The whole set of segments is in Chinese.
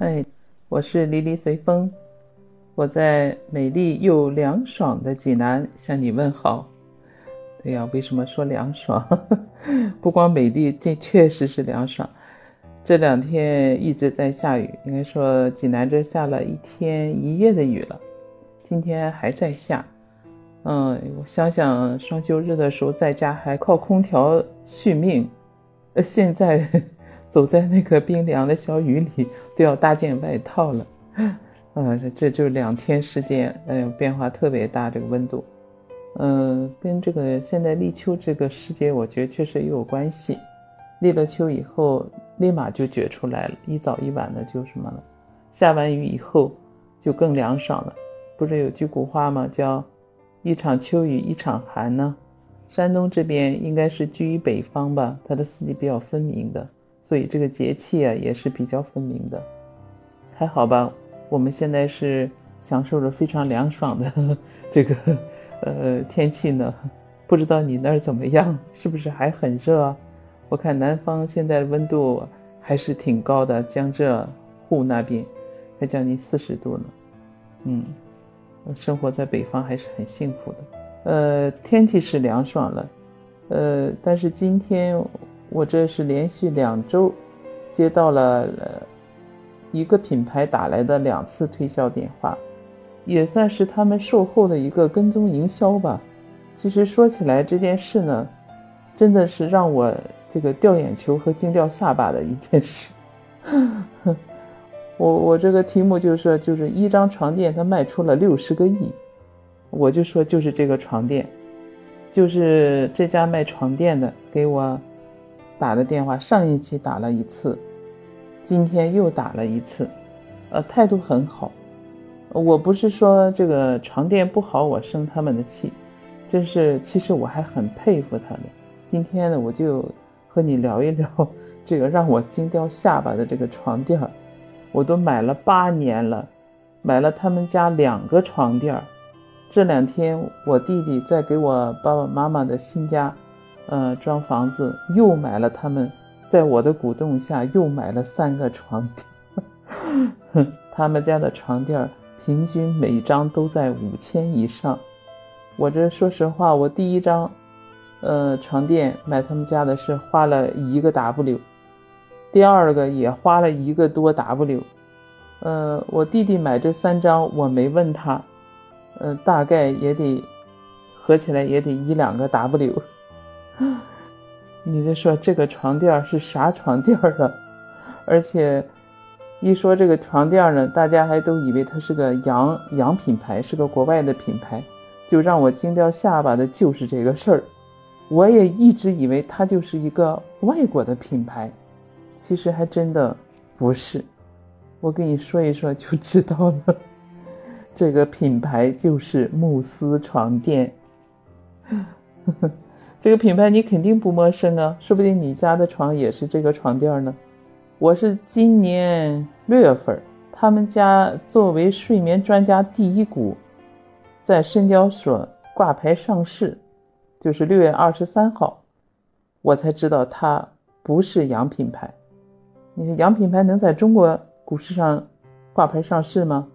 嗨，我是离离随风，我在美丽又凉爽的济南向你问好。对呀，为什么说凉爽？不光美丽，这确实是凉爽。这两天一直在下雨，应该说济南这下了一天一夜的雨了，今天还在下。嗯，我想想双休日的时候在家还靠空调续命，现在。走在那个冰凉的小雨里，都要搭件外套了，啊，这就两天时间，哎呦，变化特别大，这个温度，嗯，跟这个现在立秋这个时节，我觉得确实也有关系。立了秋以后，立马就觉出来了，一早一晚的就什么了，下完雨以后就更凉爽了。不是有句古话吗？叫一场秋雨一场寒呢。山东这边应该是居于北方吧，它的四季比较分明的。所以这个节气啊也是比较分明的，还好吧？我们现在是享受着非常凉爽的 这个呃天气呢，不知道你那儿怎么样？是不是还很热？我看南方现在温度还是挺高的，江浙沪那边还将近四十度呢。嗯，生活在北方还是很幸福的。呃，天气是凉爽了，呃，但是今天。我这是连续两周接到了一个品牌打来的两次推销电话，也算是他们售后的一个跟踪营销吧。其实说起来这件事呢，真的是让我这个掉眼球和惊掉下巴的一件事。我我这个题目就是说，就是一张床垫它卖出了六十个亿，我就说就是这个床垫，就是这家卖床垫的给我。打的电话，上一期打了一次，今天又打了一次，呃，态度很好。我不是说这个床垫不好，我生他们的气，真是其实我还很佩服他们。今天呢，我就和你聊一聊这个让我惊掉下巴的这个床垫儿我都买了八年了，买了他们家两个床垫儿这两天我弟弟在给我爸爸妈妈的新家。呃，装房子又买了，他们在我的鼓动下又买了三个床垫，他们家的床垫平均每张都在五千以上。我这说实话，我第一张，呃，床垫买他们家的是花了一个 W，第二个也花了一个多 W，呃，我弟弟买这三张我没问他，呃，大概也得合起来也得一两个 W。你就说这个床垫是啥床垫啊？而且一说这个床垫呢，大家还都以为它是个洋洋品牌，是个国外的品牌，就让我惊掉下巴的就是这个事儿。我也一直以为它就是一个外国的品牌，其实还真的不是。我跟你说一说就知道了，这个品牌就是慕斯床垫。呵 呵这个品牌你肯定不陌生啊，说不定你家的床也是这个床垫呢。我是今年六月份，他们家作为睡眠专家第一股，在深交所挂牌上市，就是六月二十三号，我才知道它不是洋品牌。你看洋品牌能在中国股市上挂牌上市吗？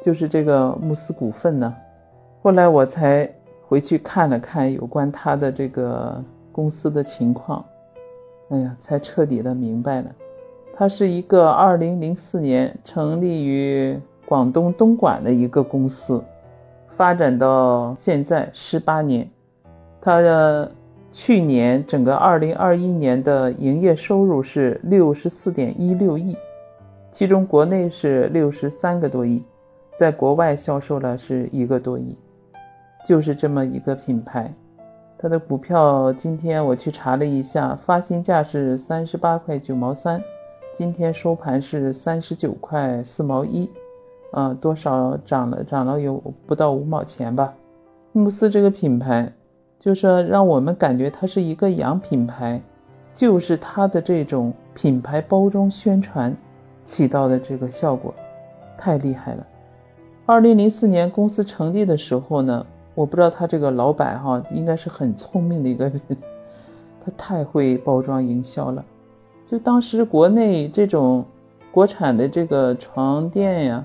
就是这个慕斯股份呢。后来我才。回去看了看有关他的这个公司的情况，哎呀，才彻底的明白了。他是一个二零零四年成立于广东东莞的一个公司，发展到现在十八年。他的去年整个二零二一年的营业收入是六十四点一六亿，其中国内是六十三个多亿，在国外销售了是一个多亿。就是这么一个品牌，它的股票今天我去查了一下，发行价是三十八块九毛三，今天收盘是三十九块四毛一，啊，多少涨了涨了有不到五毛钱吧。慕斯这个品牌，就是让我们感觉它是一个洋品牌，就是它的这种品牌包装宣传起到的这个效果，太厉害了。二零零四年公司成立的时候呢。我不知道他这个老板哈，应该是很聪明的一个人，他太会包装营销了。就当时国内这种国产的这个床垫呀，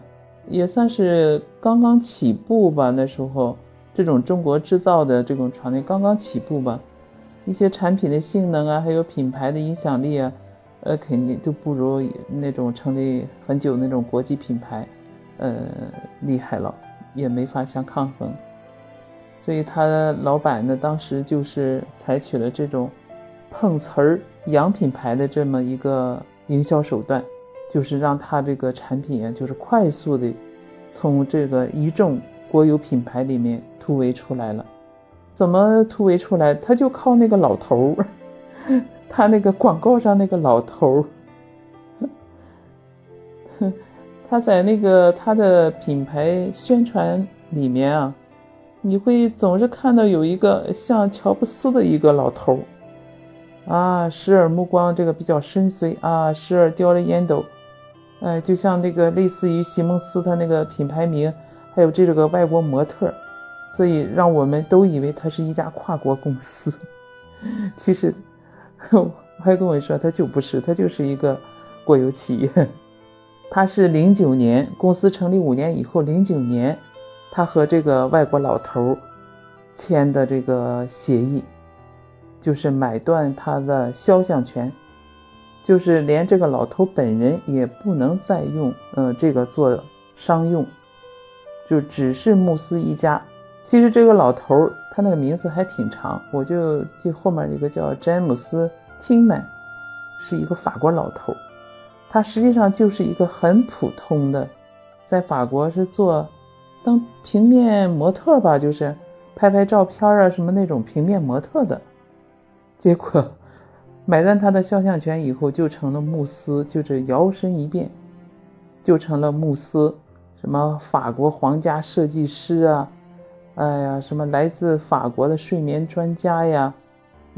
也算是刚刚起步吧。那时候，这种中国制造的这种床垫刚刚起步吧，一些产品的性能啊，还有品牌的影响力啊，呃，肯定就不如那种成立很久那种国际品牌，呃，厉害了，也没法相抗衡。所以他老板呢，当时就是采取了这种碰瓷儿洋品牌的这么一个营销手段。就是让他这个产品啊，就是快速的从这个一众国有品牌里面突围出来了。怎么突围出来？他就靠那个老头儿，他那个广告上那个老头儿，他在那个他的品牌宣传里面啊，你会总是看到有一个像乔布斯的一个老头啊，时而目光这个比较深邃啊，时而叼着烟斗。哎，就像那个类似于席梦思他那个品牌名，还有这个外国模特，所以让我们都以为它是一家跨国公司。其实，我 还跟我说，他就不是，他就是一个国有企业。他是零九年公司成立五年以后，零九年，他和这个外国老头签的这个协议，就是买断他的肖像权。就是连这个老头本人也不能再用，呃，这个做商用，就只是慕斯一家。其实这个老头他那个名字还挺长，我就记后面一个叫詹姆斯·汀曼，是一个法国老头。他实际上就是一个很普通的，在法国是做当平面模特吧，就是拍拍照片啊什么那种平面模特的，结果。买断他的肖像权以后，就成了慕斯，就这摇身一变，就成了慕斯，什么法国皇家设计师啊，哎呀，什么来自法国的睡眠专家呀，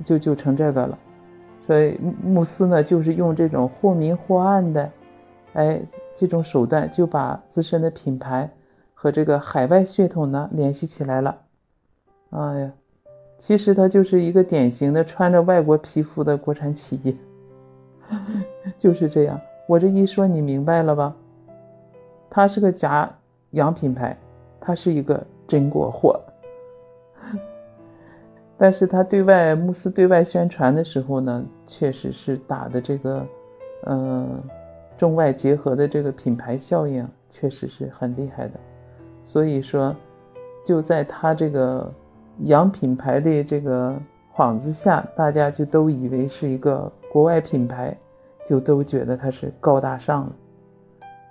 就就成这个了。所以慕斯呢，就是用这种或明或暗的，哎，这种手段，就把自身的品牌和这个海外血统呢联系起来了。哎呀。其实它就是一个典型的穿着外国皮肤的国产企业，就是这样。我这一说你明白了吧？它是个假洋品牌，它是一个真国货。但是它对外慕斯对外宣传的时候呢，确实是打的这个，呃，中外结合的这个品牌效应，确实是很厉害的。所以说，就在它这个。洋品牌的这个幌子下，大家就都以为是一个国外品牌，就都觉得它是高大上了。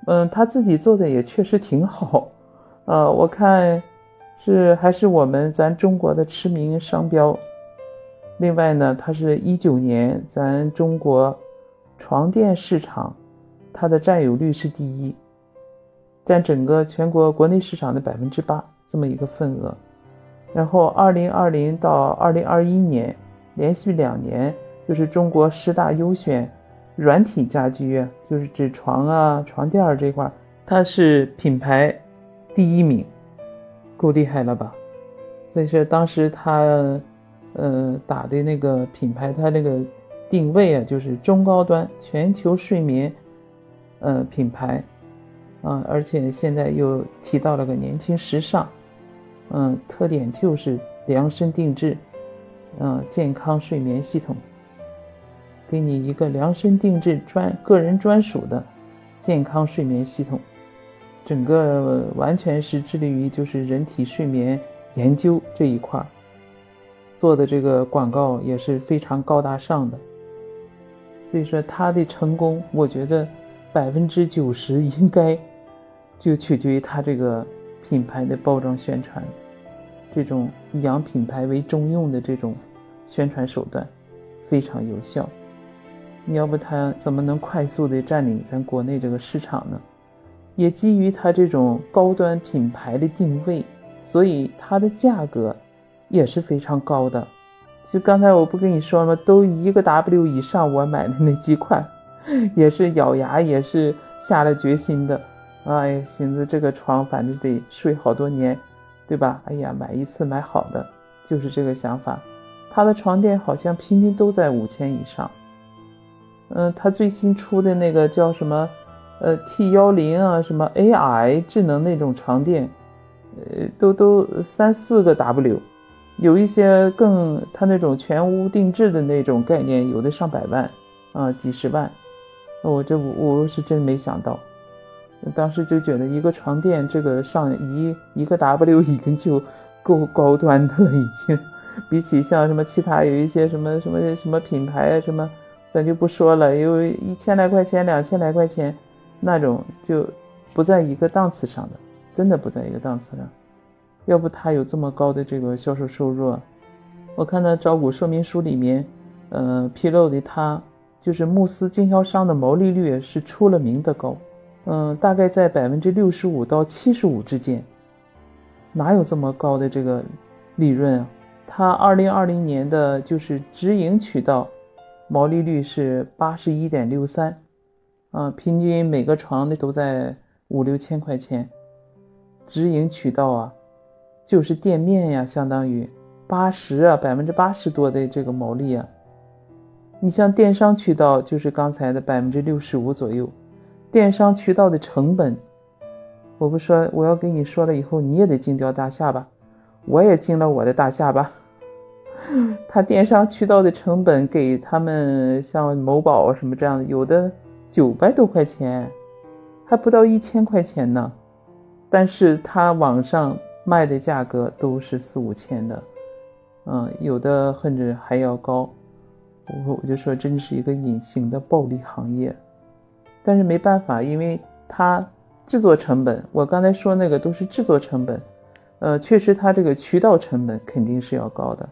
嗯，他自己做的也确实挺好，呃，我看是还是我们咱中国的驰名商标。另外呢，它是一九年咱中国床垫市场，它的占有率是第一，占整个全国国内市场的百分之八这么一个份额。然后，二零二零到二零二一年，连续两年就是中国十大优选软体家居，就是指床啊、床垫这块，它是品牌第一名，够厉害了吧？所以说当时他，呃，打的那个品牌，它那个定位啊，就是中高端全球睡眠，呃，品牌，啊，而且现在又提到了个年轻时尚。嗯，特点就是量身定制，嗯，健康睡眠系统，给你一个量身定制专个人专属的健康睡眠系统，整个完全是致力于就是人体睡眠研究这一块儿做的这个广告也是非常高大上的，所以说它的成功，我觉得百分之九十应该就取决于它这个。品牌的包装宣传，这种以洋品牌为中用的这种宣传手段非常有效。你要不它怎么能快速的占领咱国内这个市场呢？也基于它这种高端品牌的定位，所以它的价格也是非常高的。就刚才我不跟你说了吗？都一个 W 以上，我买的那几款，也是咬牙，也是下了决心的。哎，寻思这个床反正得睡好多年，对吧？哎呀，买一次买好的，就是这个想法。他的床垫好像平均都在五千以上。嗯，他最新出的那个叫什么？呃 T 幺零啊，什么 AI 智能那种床垫，呃，都都三四个 W，有一些更他那种全屋定制的那种概念，有的上百万啊，几十万。我这我是真没想到，当时就觉得一个床垫这个上一一个 W 已经就够高端的了，已经。比起像什么其他有一些什么什么什么品牌啊什么，咱就不说了，有一千来块钱、两千来块钱，那种就不在一个档次上的，真的不在一个档次上。要不他有这么高的这个销售收入，我看他招股说明书里面，呃，披露的他就是慕斯经销商的毛利率是出了名的高，嗯，大概在百分之六十五到七十五之间，哪有这么高的这个利润啊？它二零二零年的就是直营渠道毛利率是八十一点六三，啊，平均每个床的都在五六千块钱。直营渠道啊，就是店面呀，相当于八十啊，百分之八十多的这个毛利啊。你像电商渠道，就是刚才的百分之六十五左右。电商渠道的成本，我不说，我要跟你说了以后，你也得惊掉大下巴。我也惊了我的大下巴，他电商渠道的成本给他们像某宝啊什么这样的，有的九百多块钱，还不到一千块钱呢，但是他网上卖的价格都是四五千的，嗯，有的甚至还要高，我我就说真是一个隐形的暴利行业，但是没办法，因为它制作成本，我刚才说那个都是制作成本。呃，确实，它这个渠道成本肯定是要高的，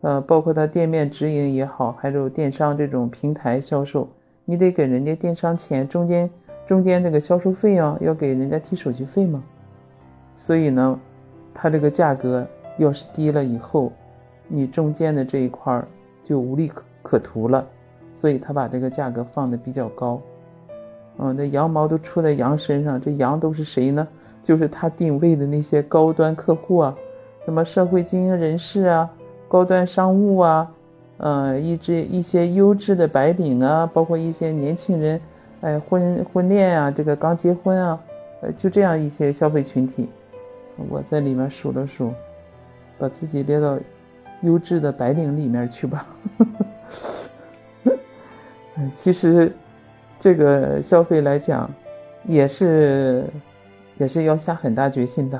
呃，包括它店面直营也好，还有电商这种平台销售，你得给人家电商钱，中间中间这个销售费用要给人家提手续费嘛，所以呢，它这个价格要是低了以后，你中间的这一块儿就无利可可图了，所以他把这个价格放的比较高，嗯，那羊毛都出在羊身上，这羊都是谁呢？就是他定位的那些高端客户啊，什么社会精英人士啊，高端商务啊，呃，一支一些优质的白领啊，包括一些年轻人，哎，婚婚恋啊，这个刚结婚啊，呃，就这样一些消费群体，我在里面数了数，把自己列到优质的白领里面去吧。其实这个消费来讲，也是。也是要下很大决心的。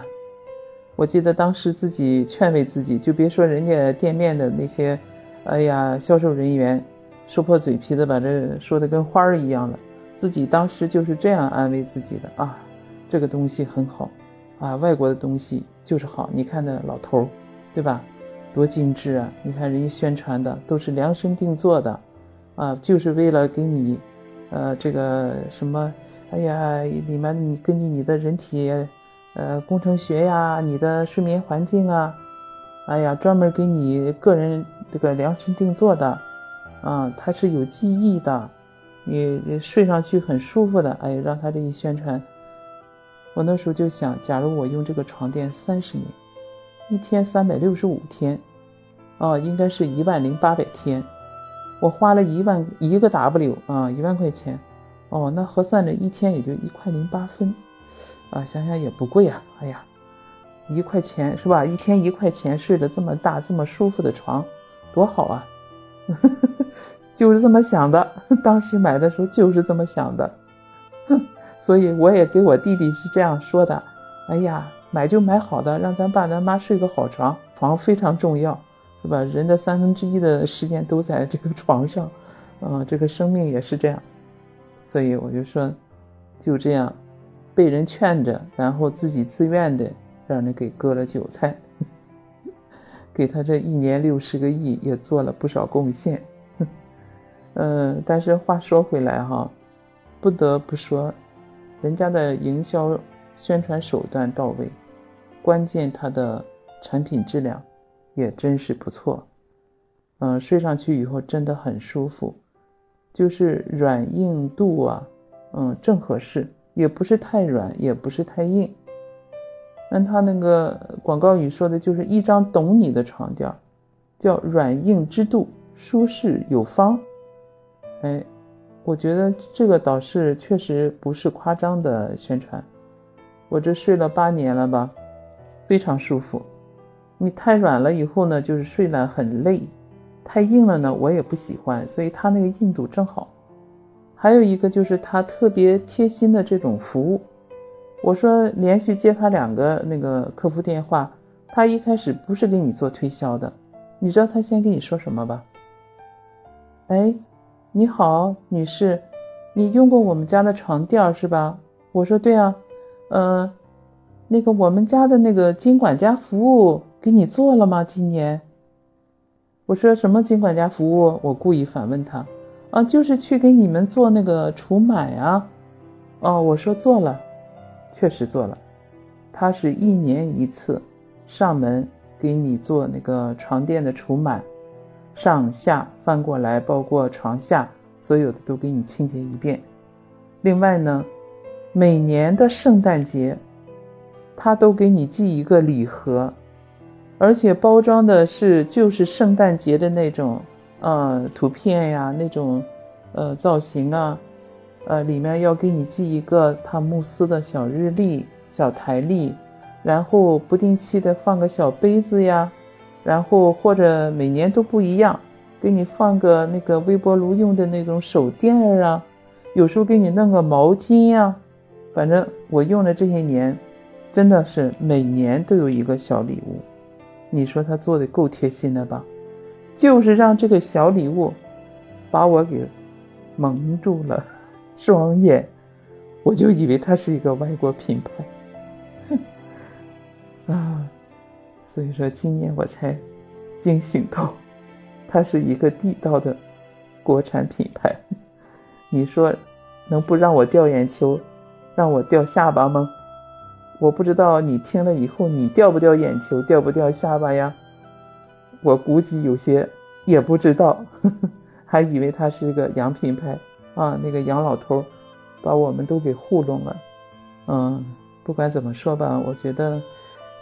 我记得当时自己劝慰自己，就别说人家店面的那些，哎呀，销售人员说破嘴皮子把这说的跟花儿一样了。自己当时就是这样安慰自己的啊，这个东西很好啊，外国的东西就是好。你看那老头儿，对吧？多精致啊！你看人家宣传的都是量身定做的，啊，就是为了给你，呃，这个什么。哎呀，里面你根据你的人体，呃，工程学呀，你的睡眠环境啊，哎呀，专门给你个人这个量身定做的，啊，它是有记忆的，你睡上去很舒服的。哎，让他这一宣传，我那时候就想，假如我用这个床垫三十年，一天三百六十五天，哦，应该是一万零八百天，我花了一万一个 W 啊，一万块钱。哦，那核算着一天也就一块零八分，啊，想想也不贵啊。哎呀，一块钱是吧？一天一块钱睡的这么大、这么舒服的床，多好啊！就是这么想的，当时买的时候就是这么想的。哼，所以我也给我弟弟是这样说的：哎呀，买就买好的，让咱爸咱妈睡个好床，床非常重要，是吧？人的三分之一的时间都在这个床上，嗯，这个生命也是这样。所以我就说，就这样，被人劝着，然后自己自愿的让人给割了韭菜，给他这一年六十个亿也做了不少贡献。嗯，但是话说回来哈，不得不说，人家的营销宣传手段到位，关键他的产品质量也真是不错。嗯，睡上去以后真的很舒服。就是软硬度啊，嗯，正合适，也不是太软，也不是太硬。按他那个广告语说的，就是一张懂你的床垫，叫软硬之度，舒适有方。哎，我觉得这个倒是确实不是夸张的宣传。我这睡了八年了吧，非常舒服。你太软了以后呢，就是睡了很累；太硬了呢，我也不喜欢。所以它那个硬度正好。还有一个就是它特别贴心的这种服务。我说连续接他两个那个客服电话，他一开始不是给你做推销的，你知道他先跟你说什么吧？哎，你好，女士，你用过我们家的床垫是吧？我说对啊，嗯，那个我们家的那个金管家服务给你做了吗？今年？我说什么金管家服务？我故意反问他，啊，就是去给你们做那个除螨啊。哦，我说做了。确实做了，他是一年一次上门给你做那个床垫的除螨，上下翻过来，包括床下所有的都给你清洁一遍。另外呢，每年的圣诞节，他都给你寄一个礼盒，而且包装的是就是圣诞节的那种呃图片呀，那种呃造型啊。呃，里面要给你寄一个他慕斯的小日历、小台历，然后不定期的放个小杯子呀，然后或者每年都不一样，给你放个那个微波炉用的那种手垫儿啊，有时候给你弄个毛巾呀，反正我用的这些年，真的是每年都有一个小礼物，你说他做的够贴心的吧？就是让这个小礼物把我给蒙住了。双眼，我就以为它是一个外国品牌，啊，所以说今年我才惊醒到，它是一个地道的国产品牌。你说能不让我掉眼球，让我掉下巴吗？我不知道你听了以后你掉不掉眼球，掉不掉下巴呀？我估计有些也不知道，呵 呵还以为他是个洋品牌。啊，那个洋老头把我们都给糊弄了。嗯，不管怎么说吧，我觉得，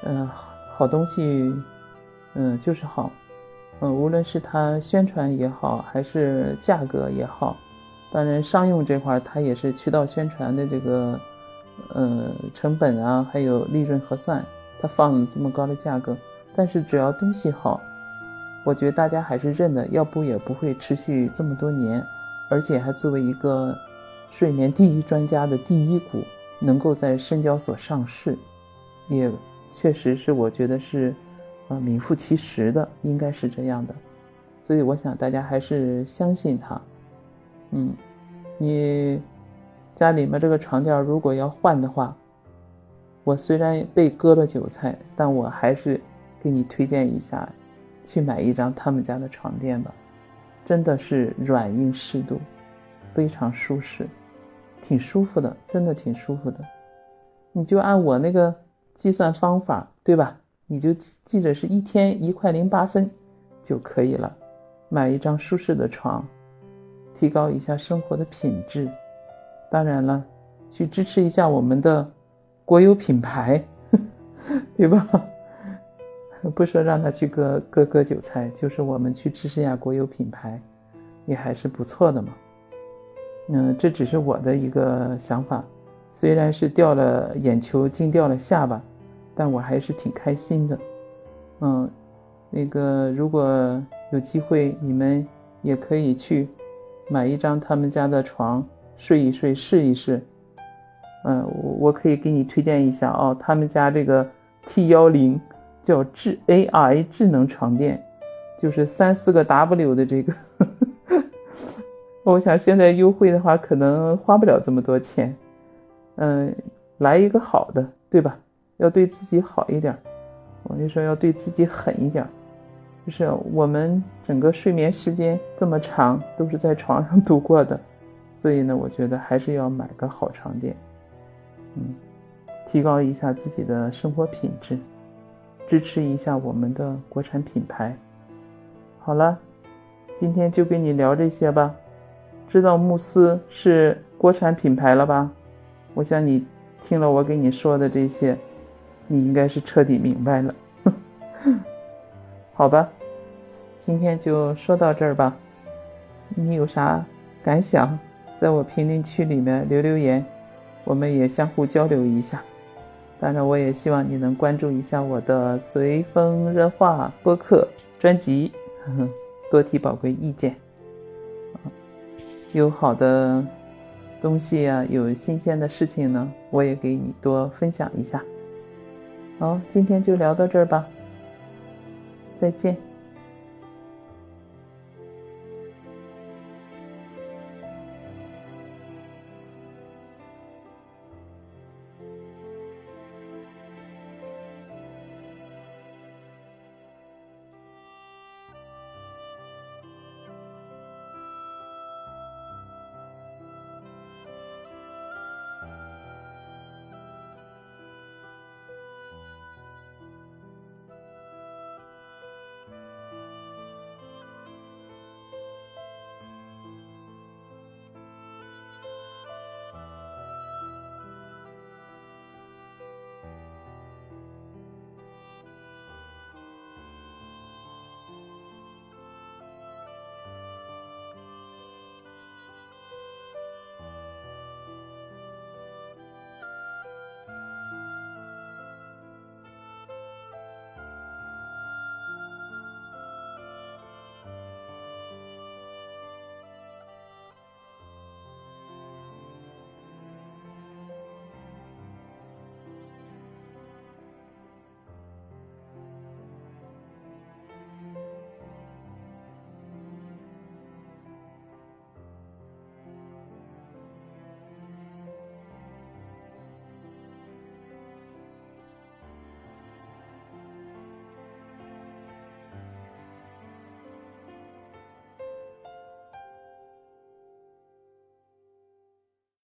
嗯，好东西，嗯，就是好。嗯，无论是它宣传也好，还是价格也好，当然商用这块它也是渠道宣传的这个，呃，成本啊，还有利润核算，它放这么高的价格。但是只要东西好，我觉得大家还是认的，要不也不会持续这么多年。而且还作为一个睡眠第一专家的第一股，能够在深交所上市，也确实是我觉得是，啊名副其实的，应该是这样的。所以我想大家还是相信他。嗯，你家里面这个床垫如果要换的话，我虽然被割了韭菜，但我还是给你推荐一下，去买一张他们家的床垫吧。真的是软硬适度，非常舒适，挺舒服的，真的挺舒服的。你就按我那个计算方法，对吧？你就记着是一天一块零八分就可以了。买一张舒适的床，提高一下生活的品质。当然了，去支持一下我们的国有品牌，对吧？不说让他去割割割韭菜，就是我们去支持一下国有品牌，也还是不错的嘛。嗯，这只是我的一个想法，虽然是掉了眼球，惊掉了下巴，但我还是挺开心的。嗯，那个如果有机会，你们也可以去买一张他们家的床睡一睡，试一试。嗯，我我可以给你推荐一下哦，他们家这个 T 幺零。叫智 AI 智能床垫，就是三四个 W 的这个，我想现在优惠的话，可能花不了这么多钱。嗯，来一个好的，对吧？要对自己好一点，我就说要对自己狠一点。就是我们整个睡眠时间这么长，都是在床上度过的，所以呢，我觉得还是要买个好床垫，嗯，提高一下自己的生活品质。支持一下我们的国产品牌。好了，今天就跟你聊这些吧。知道慕斯是国产品牌了吧？我想你听了我给你说的这些，你应该是彻底明白了。好吧，今天就说到这儿吧。你有啥感想？在我评论区里面留留言，我们也相互交流一下。当然，我也希望你能关注一下我的随风热话播客专辑，多提宝贵意见。有好的东西啊，有新鲜的事情呢，我也给你多分享一下。好，今天就聊到这儿吧，再见。